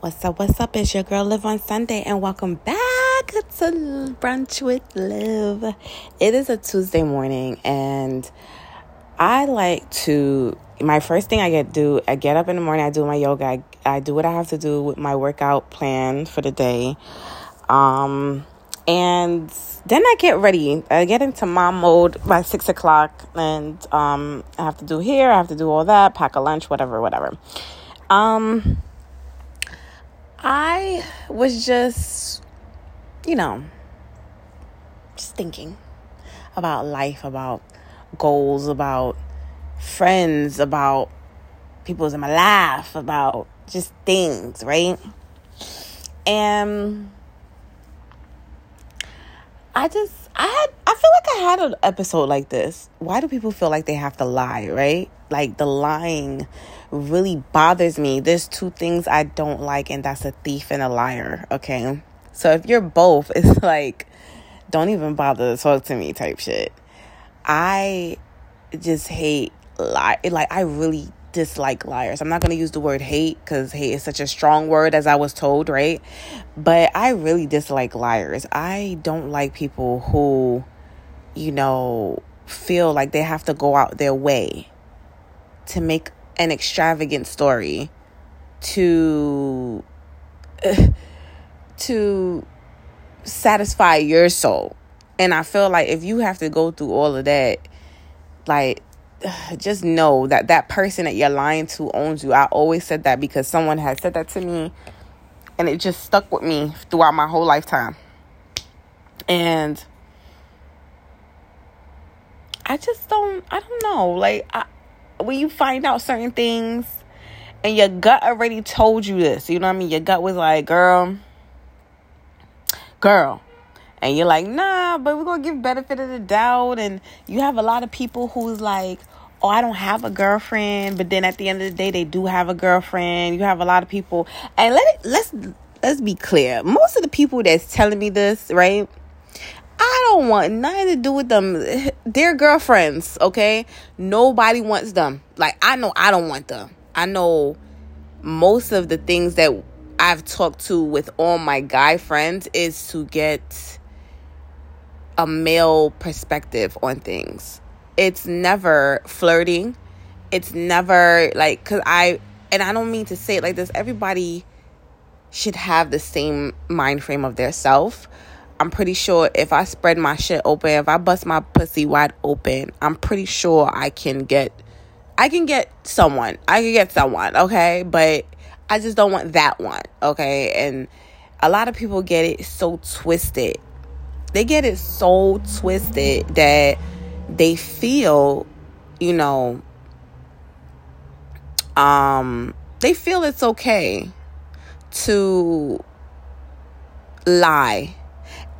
What's up? What's up? It's your girl Liv on Sunday, and welcome back to Brunch with Liv. It is a Tuesday morning, and I like to. My first thing I get do, I get up in the morning, I do my yoga, I, I do what I have to do with my workout plan for the day, um, and then I get ready. I get into mom mode by six o'clock, and um, I have to do here, I have to do all that, pack a lunch, whatever, whatever. Um I was just, you know, just thinking about life, about goals, about friends, about people's in my life, about just things, right? And I just, I had, I feel like I had an episode like this. Why do people feel like they have to lie, right? Like the lying really bothers me. There's two things I don't like, and that's a thief and a liar. Okay. So if you're both, it's like, don't even bother to talk to me type shit. I just hate lie. Like, I really dislike liars. I'm not going to use the word hate because hate is such a strong word, as I was told, right? But I really dislike liars. I don't like people who, you know, feel like they have to go out their way to make an extravagant story to to satisfy your soul. And I feel like if you have to go through all of that, like just know that that person that you're lying to owns you. I always said that because someone had said that to me and it just stuck with me throughout my whole lifetime. And I just don't I don't know. Like I when you find out certain things and your gut already told you this, you know what I mean? Your gut was like, girl, girl. And you're like, nah, but we're to give benefit of the doubt. And you have a lot of people who's like, oh, I don't have a girlfriend. But then at the end of the day, they do have a girlfriend. You have a lot of people. And let it, let's, let's be clear. Most of the people that's telling me this, right? I don't want nothing to do with them. They're girlfriends, okay? Nobody wants them. Like, I know I don't want them. I know most of the things that I've talked to with all my guy friends is to get a male perspective on things. It's never flirting. It's never like, cause I, and I don't mean to say it like this, everybody should have the same mind frame of their self I'm pretty sure if I spread my shit open, if I bust my pussy wide open, I'm pretty sure I can get I can get someone. I can get someone, okay? But I just don't want that one, okay? And a lot of people get it so twisted. They get it so twisted that they feel, you know, um they feel it's okay to lie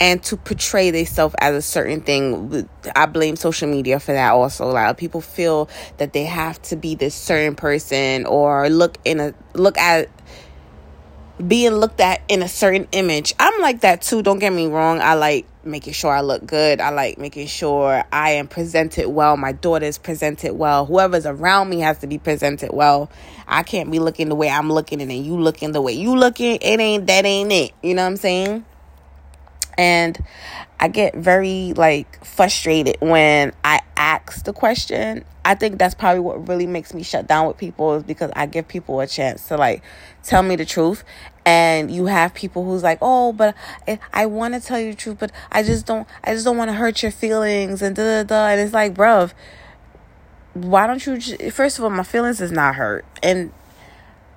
and to portray themselves as a certain thing. I blame social media for that also. A lot of people feel that they have to be this certain person or look in a look at being looked at in a certain image. I'm like that too. Don't get me wrong. I like making sure I look good. I like making sure I am presented well. My daughter's presented well. Whoever's around me has to be presented well. I can't be looking the way I'm looking and then you looking the way you looking. It ain't that ain't it. You know what I'm saying? And I get very like frustrated when I ask the question. I think that's probably what really makes me shut down with people is because I give people a chance to like tell me the truth. And you have people who's like, "Oh, but I want to tell you the truth, but I just don't. I just don't want to hurt your feelings." And da da da. And it's like, bruv, why don't you? Just, first of all, my feelings is not hurt, and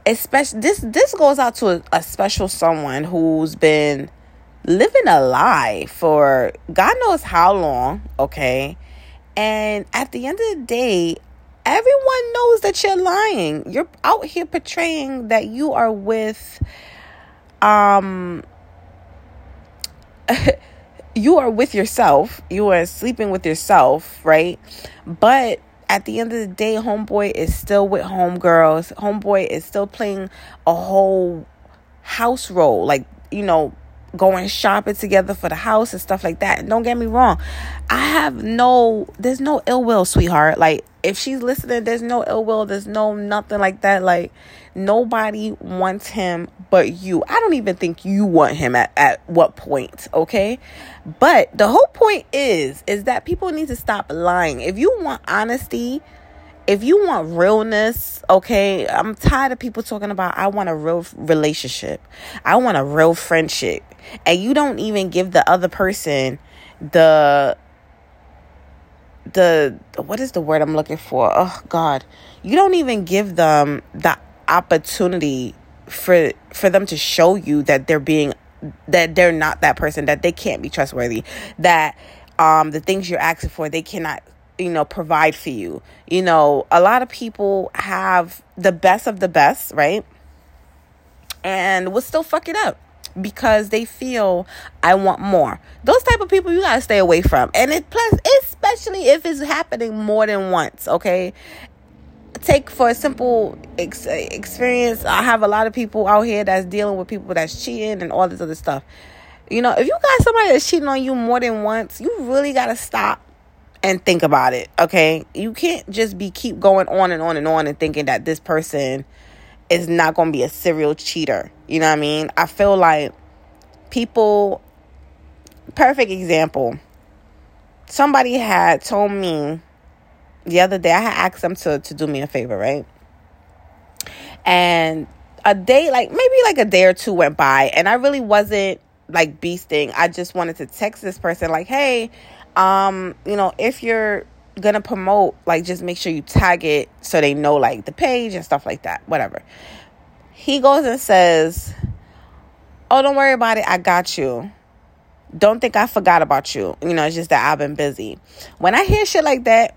especially this. This goes out to a, a special someone who's been living a lie for God knows how long, okay? And at the end of the day, everyone knows that you're lying. You're out here portraying that you are with um you are with yourself. You are sleeping with yourself, right? But at the end of the day, homeboy is still with homegirls. Homeboy is still playing a whole house role. Like, you know, going shopping together for the house and stuff like that. And don't get me wrong, I have no, there's no ill will, sweetheart. Like, if she's listening, there's no ill will, there's no nothing like that. Like, nobody wants him but you. I don't even think you want him at, at what point, okay? But the whole point is is that people need to stop lying. If you want honesty, if you want realness, okay, I'm tired of people talking about I want a real relationship. I want a real friendship. And you don't even give the other person the the what is the word I'm looking for? Oh god. You don't even give them the opportunity for for them to show you that they're being that they're not that person, that they can't be trustworthy, that um the things you're asking for they cannot you know provide for you. You know, a lot of people have the best of the best, right? And will still fuck it up because they feel I want more. Those type of people you gotta stay away from. And it plus especially if it's happening more than once, okay? Take for a simple ex- experience. I have a lot of people out here that's dealing with people that's cheating and all this other stuff. You know, if you got somebody that's cheating on you more than once, you really gotta stop and think about it. Okay, you can't just be keep going on and on and on and thinking that this person is not going to be a serial cheater. You know what I mean? I feel like people, perfect example. Somebody had told me the other day, I had asked them to, to do me a favor, right? And a day, like maybe like a day or two went by, and I really wasn't like beasting. I just wanted to text this person, like, hey, um, you know, if you're gonna promote, like just make sure you tag it so they know like the page and stuff like that. Whatever. He goes and says, Oh, don't worry about it, I got you. Don't think I forgot about you. You know, it's just that I've been busy. When I hear shit like that,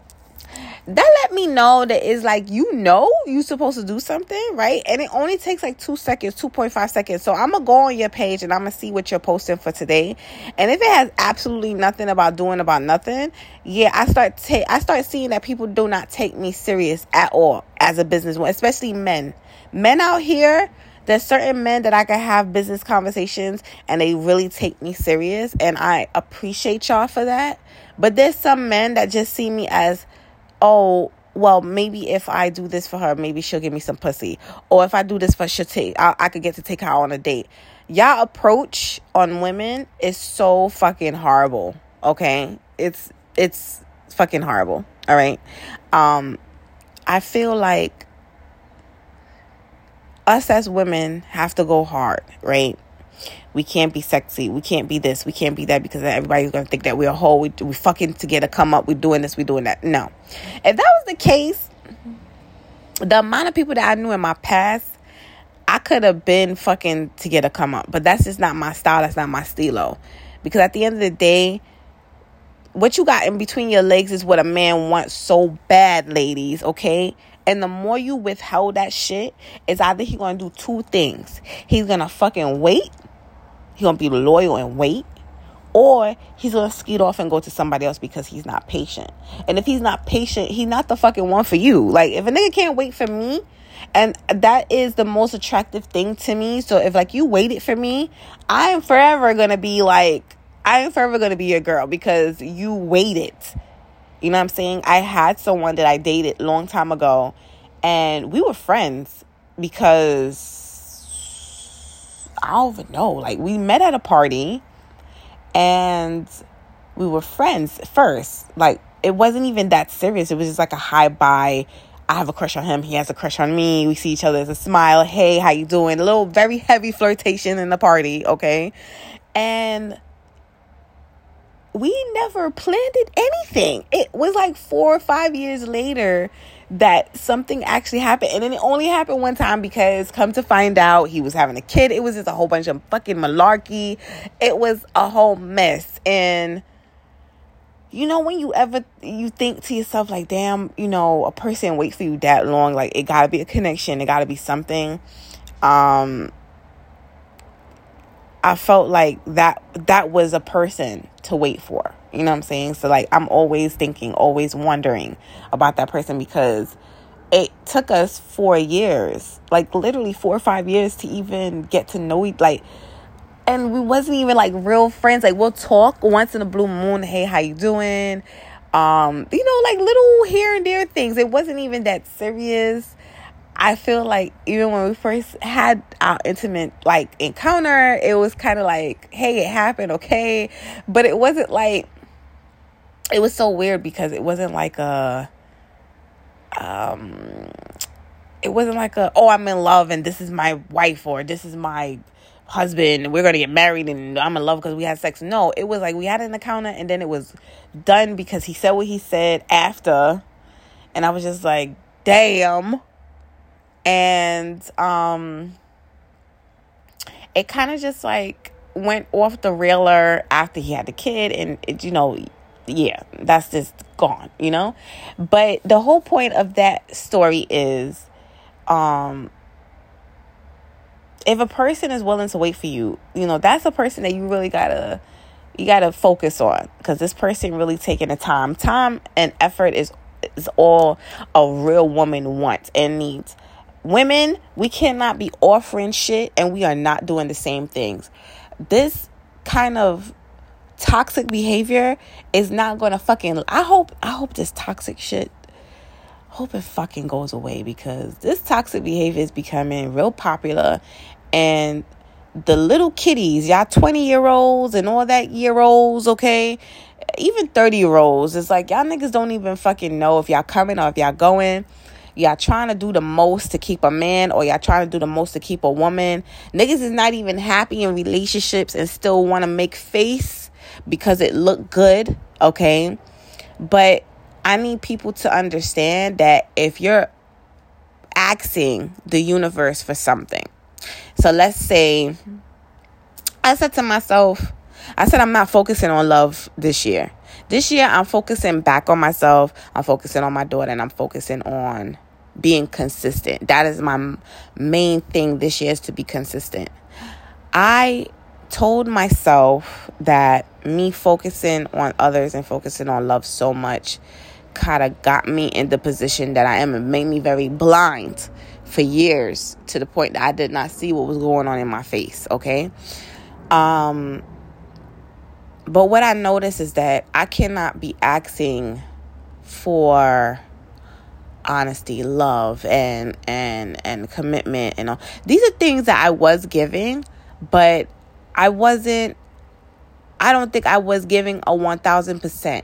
that let me know that it's like you know you supposed to do something right? And it only takes like two seconds 2.5 seconds. So i'm gonna go on your page and i'm gonna see what you're posting for today. And if it has absolutely nothing about doing about nothing yeah i start ta- i start seeing that people do not take me serious at all as a businesswoman especially men. Men out here there's certain men that I can have business conversations and they really take me serious and I appreciate y'all for that. But there's some men that just see me as oh, well, maybe if I do this for her, maybe she'll give me some pussy. Or if I do this for she'll take, I, I could get to take her on a date. Y'all approach on women is so fucking horrible. Okay, it's it's fucking horrible. All right. Um, I feel like us as women have to go hard, right? We can't be sexy. We can't be this. We can't be that because everybody's to think that we're a whole. We, we fucking together, come up. We're doing this. We're doing that. No. If that was the case, the amount of people that I knew in my past, I could have been fucking to get a come up. But that's just not my style. That's not my stilo. Because at the end of the day, what you got in between your legs is what a man wants so bad, ladies, okay? And the more you withhold that shit, is either he gonna do two things. He's gonna fucking wait He's gonna be loyal and wait, or he's gonna skeet off and go to somebody else because he's not patient. And if he's not patient, he's not the fucking one for you. Like if a nigga can't wait for me, and that is the most attractive thing to me. So if like you waited for me, I am forever gonna be like I am forever gonna be your girl because you waited. You know what I'm saying? I had someone that I dated long time ago and we were friends because I don't even know. Like we met at a party and we were friends first. Like it wasn't even that serious. It was just like a hi bye. I have a crush on him. He has a crush on me. We see each other as a smile. Hey, how you doing? A little very heavy flirtation in the party, okay? And we never planned it anything. It was like 4 or 5 years later that something actually happened. And then it only happened one time because come to find out he was having a kid. It was just a whole bunch of fucking malarkey. It was a whole mess. And you know when you ever you think to yourself like damn you know a person wait for you that long like it gotta be a connection it gotta be something um i felt like that that was a person to wait for you know what I'm saying? So like I'm always thinking, always wondering about that person because it took us four years, like literally four or five years to even get to know each like and we wasn't even like real friends. Like we'll talk once in a blue moon, hey, how you doing? Um, you know, like little here and there things. It wasn't even that serious. I feel like even when we first had our intimate like encounter, it was kind of like, hey, it happened, okay, but it wasn't like it was so weird because it wasn't like a um it wasn't like a oh I'm in love and this is my wife or this is my husband and we're gonna get married and I'm in love because we had sex. No, it was like we had an encounter and then it was done because he said what he said after, and I was just like, damn. And um, it kind of just like went off the railer after he had the kid, and it, you know, yeah, that's just gone, you know. But the whole point of that story is, um, if a person is willing to wait for you, you know, that's a person that you really gotta you gotta focus on because this person really taking the time. Time and effort is is all a real woman wants and needs. Women, we cannot be offering shit and we are not doing the same things. This kind of toxic behavior is not gonna fucking I hope I hope this toxic shit hope it fucking goes away because this toxic behavior is becoming real popular and the little kiddies, y'all 20 year olds and all that year olds, okay? Even 30 year olds, it's like y'all niggas don't even fucking know if y'all coming or if y'all going. Y'all trying to do the most to keep a man or y'all trying to do the most to keep a woman. Niggas is not even happy in relationships and still want to make face because it look good, okay? But I need people to understand that if you're asking the universe for something, so let's say I said to myself, I said I'm not focusing on love this year. This year I'm focusing back on myself. I'm focusing on my daughter and I'm focusing on being consistent. That is my main thing this year is to be consistent. I told myself that me focusing on others and focusing on love so much kind of got me in the position that I am and made me very blind for years to the point that I did not see what was going on in my face, okay? Um but what I noticed is that I cannot be asking for honesty, love and and and commitment and all. These are things that I was giving, but I wasn't I don't think I was giving a 1000%.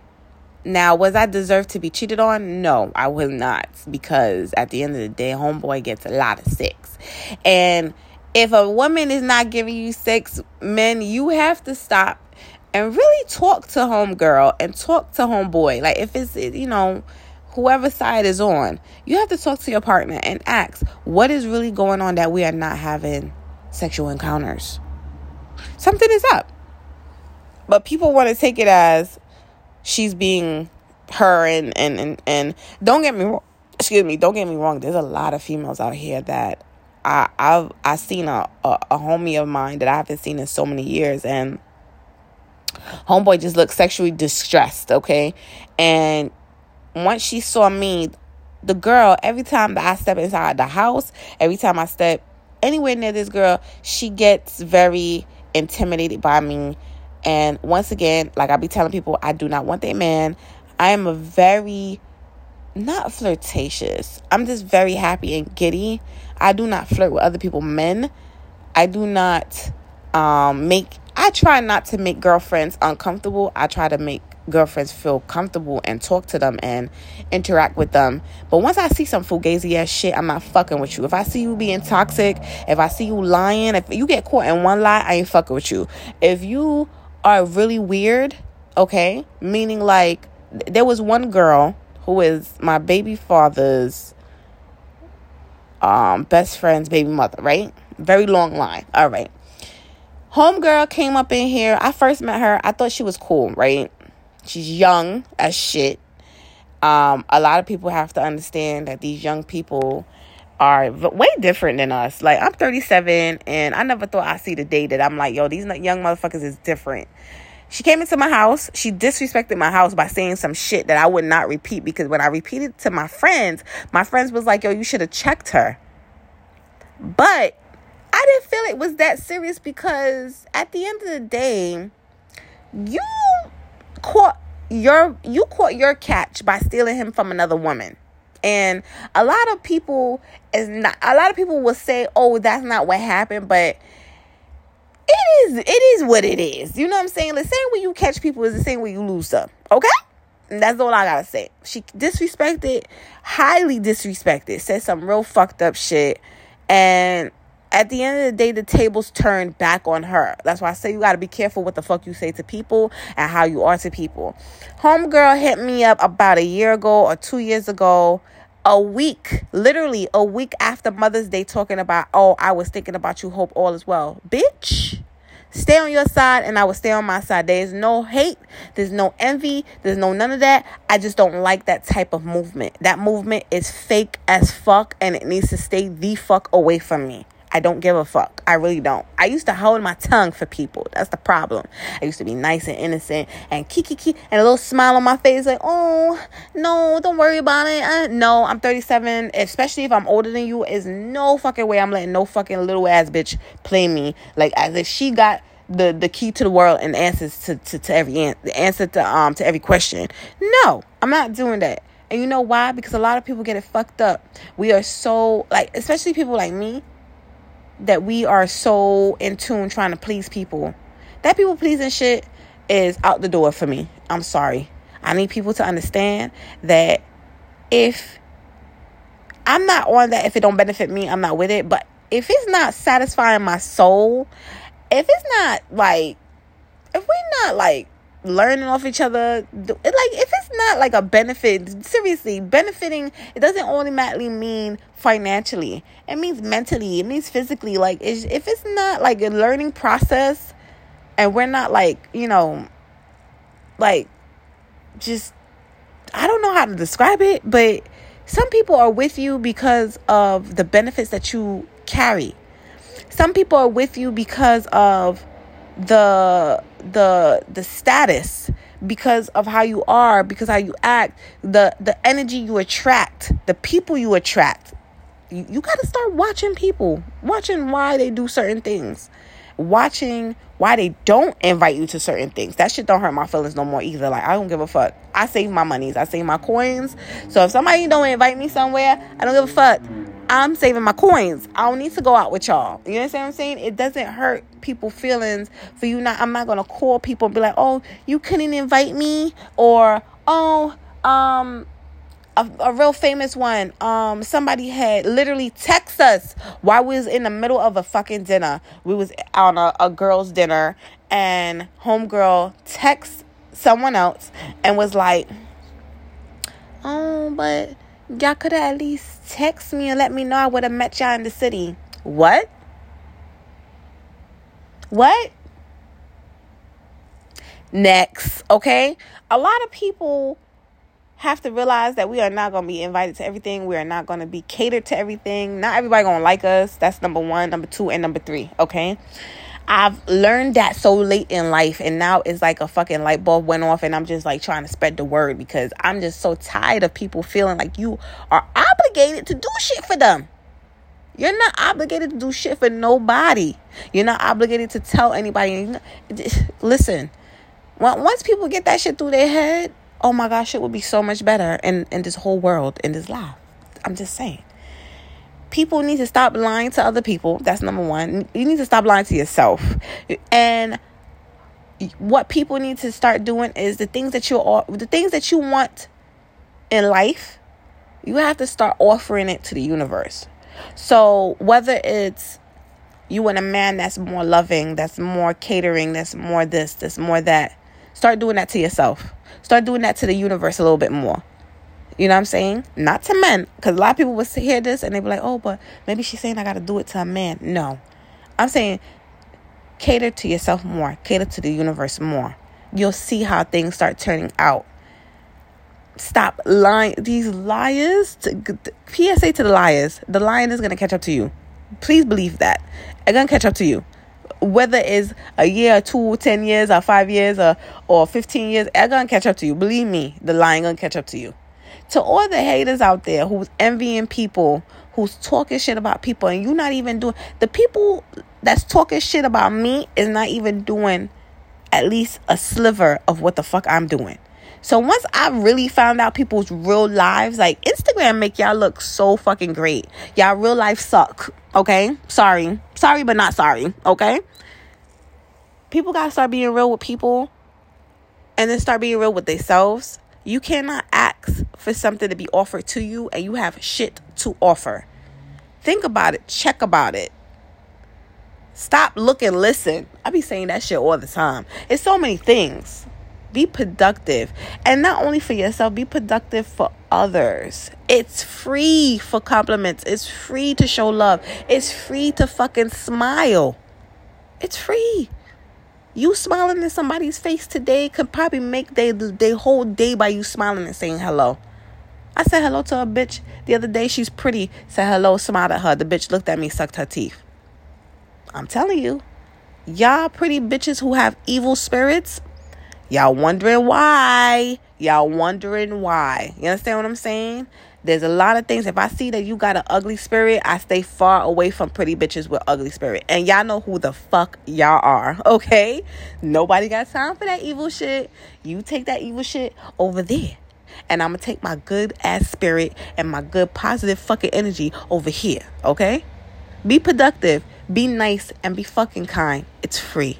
Now, was I deserved to be cheated on? No, I was not because at the end of the day, homeboy gets a lot of sex. And if a woman is not giving you sex, men, you have to stop and really talk to homegirl and talk to homeboy. Like if it's you know, whoever side is on, you have to talk to your partner and ask what is really going on that we are not having sexual encounters. Something is up. But people want to take it as she's being her and and and, and don't get me wrong excuse me don't get me wrong there's a lot of females out here that i i've i seen a, a, a homie of mine that i haven't seen in so many years and homeboy just looks sexually distressed okay and once she saw me the girl every time that i step inside the house every time i step anywhere near this girl she gets very intimidated by me and once again, like I be telling people, I do not want a man. I am a very not flirtatious. I'm just very happy and giddy. I do not flirt with other people men. I do not um make I try not to make girlfriends uncomfortable. I try to make girlfriends feel comfortable and talk to them and interact with them. But once I see some fugazi ass shit, I'm not fucking with you. If I see you being toxic, if I see you lying, if you get caught in one lie, I ain't fucking with you. If you are really weird, okay? Meaning, like, there was one girl who is my baby father's um, best friend's baby mother, right? Very long line. All right. Homegirl came up in here. I first met her. I thought she was cool, right? She's young as shit. Um, a lot of people have to understand that these young people are way different than us. Like I'm 37 and I never thought I'd see the day that I'm like, yo, these young motherfuckers is different. She came into my house. She disrespected my house by saying some shit that I would not repeat because when I repeated to my friends, my friends was like, yo, you should have checked her. But I didn't feel it was that serious because at the end of the day, you caught your you caught your catch by stealing him from another woman. And a lot of people is not a lot of people will say, "Oh, that's not what happened," but it is it is what it is. You know what I'm saying? The same way you catch people is the same way you lose them. Okay? And that's all I gotta say. She disrespected, highly disrespected, said some real fucked up shit. And at the end of the day, the tables turned back on her. That's why I say you gotta be careful what the fuck you say to people and how you are to people. Homegirl hit me up about a year ago or two years ago a week, literally a week after Mother's Day, talking about, oh, I was thinking about you, hope all is well. Bitch, stay on your side and I will stay on my side. There's no hate, there's no envy, there's no none of that. I just don't like that type of movement. That movement is fake as fuck and it needs to stay the fuck away from me. I don't give a fuck. I really don't. I used to hold my tongue for people. That's the problem. I used to be nice and innocent and kiki kiki and a little smile on my face, like, oh no, don't worry about it. Uh, no, I'm 37. Especially if I'm older than you, is no fucking way I'm letting no fucking little ass bitch play me like as if she got the the key to the world and answers to, to, to every an- the answer to um to every question. No, I'm not doing that. And you know why? Because a lot of people get it fucked up. We are so like, especially people like me that we are so in tune trying to please people. That people pleasing shit is out the door for me. I'm sorry. I need people to understand that if I'm not on that, if it don't benefit me, I'm not with it. But if it's not satisfying my soul, if it's not like, if we're not like learning off each other. Like if it's not like a benefit seriously benefiting it doesn't automatically mean financially. It means mentally. It means physically. Like if it's not like a learning process and we're not like you know like just i don't know how to describe it but some people are with you because of the benefits that you carry. Some people are with you because of the the the status because of how you are because how you act the the energy you attract the people you attract. You, you got to start watching people watching why they do certain things watching why they don't invite you to certain things. That shit don't hurt my feelings no more either. Like i don't give a fuck. I save my monies. I save my coins. So if somebody don't invite me somewhere i don't give a fuck. I'm saving my coins. I don't need to go out with y'all. You understand what I'm saying? It doesn't hurt people feelings for you not I'm not gonna call people and be like, oh, you couldn't invite me or oh, um a, a real famous one. Um, somebody had literally text us while we was in the middle of a fucking dinner. We was on a, a girl's dinner and homegirl text someone else and was like, Oh, but y'all could have at least text me and let me know I would have met y'all in the city. What? What? Next, okay? A lot of people have to realize that we are not going to be invited to everything. We are not going to be catered to everything. Not everybody going to like us. That's number 1, number 2, and number 3, okay? I've learned that so late in life, and now it's like a fucking light bulb went off, and I'm just like trying to spread the word because I'm just so tired of people feeling like you are obligated to do shit for them. You're not obligated to do shit for nobody. You're not obligated to tell anybody. Listen, once people get that shit through their head, oh my gosh, it would be so much better in, in this whole world, in this life. I'm just saying people need to stop lying to other people. That's number one. You need to stop lying to yourself. And what people need to start doing is the things that you the things that you want in life, you have to start offering it to the universe. So whether it's you want a man that's more loving, that's more catering, that's more this, that's more that, start doing that to yourself. Start doing that to the universe a little bit more. You know what I'm saying? Not to men. Because a lot of people would hear this and they'd be like, oh, but maybe she's saying I got to do it to a man. No. I'm saying cater to yourself more, cater to the universe more. You'll see how things start turning out. Stop lying. These liars, to, PSA to the liars, the lion is going to catch up to you. Please believe that. It's going to catch up to you whether it's a year, two, ten years, or five years, or or fifteen years, it's gonna catch up to you. Believe me, the lion gonna catch up to you to all the haters out there who's envying people, who's talking shit about people, and you're not even doing the people that's talking shit about me is not even doing at least a sliver of what the fuck I'm doing. So once I really found out people's real lives, like Instagram make y'all look so fucking great. Y'all real life suck. Okay? Sorry. Sorry, but not sorry. Okay? People gotta start being real with people and then start being real with themselves. You cannot ask for something to be offered to you and you have shit to offer. Think about it. Check about it. Stop, look, and listen. I be saying that shit all the time. It's so many things. Be productive. And not only for yourself, be productive for others. It's free for compliments. It's free to show love. It's free to fucking smile. It's free. You smiling in somebody's face today could probably make their their whole day by you smiling and saying hello. I said hello to a bitch the other day. She's pretty. Said hello, smiled at her. The bitch looked at me, sucked her teeth. I'm telling you, y'all pretty bitches who have evil spirits, y'all wondering why. Y'all wondering why. You understand what I'm saying? There's a lot of things. If I see that you got an ugly spirit, I stay far away from pretty bitches with ugly spirit. And y'all know who the fuck y'all are, okay? Nobody got time for that evil shit. You take that evil shit over there. And I'm gonna take my good ass spirit and my good positive fucking energy over here, okay? Be productive, be nice, and be fucking kind. It's free.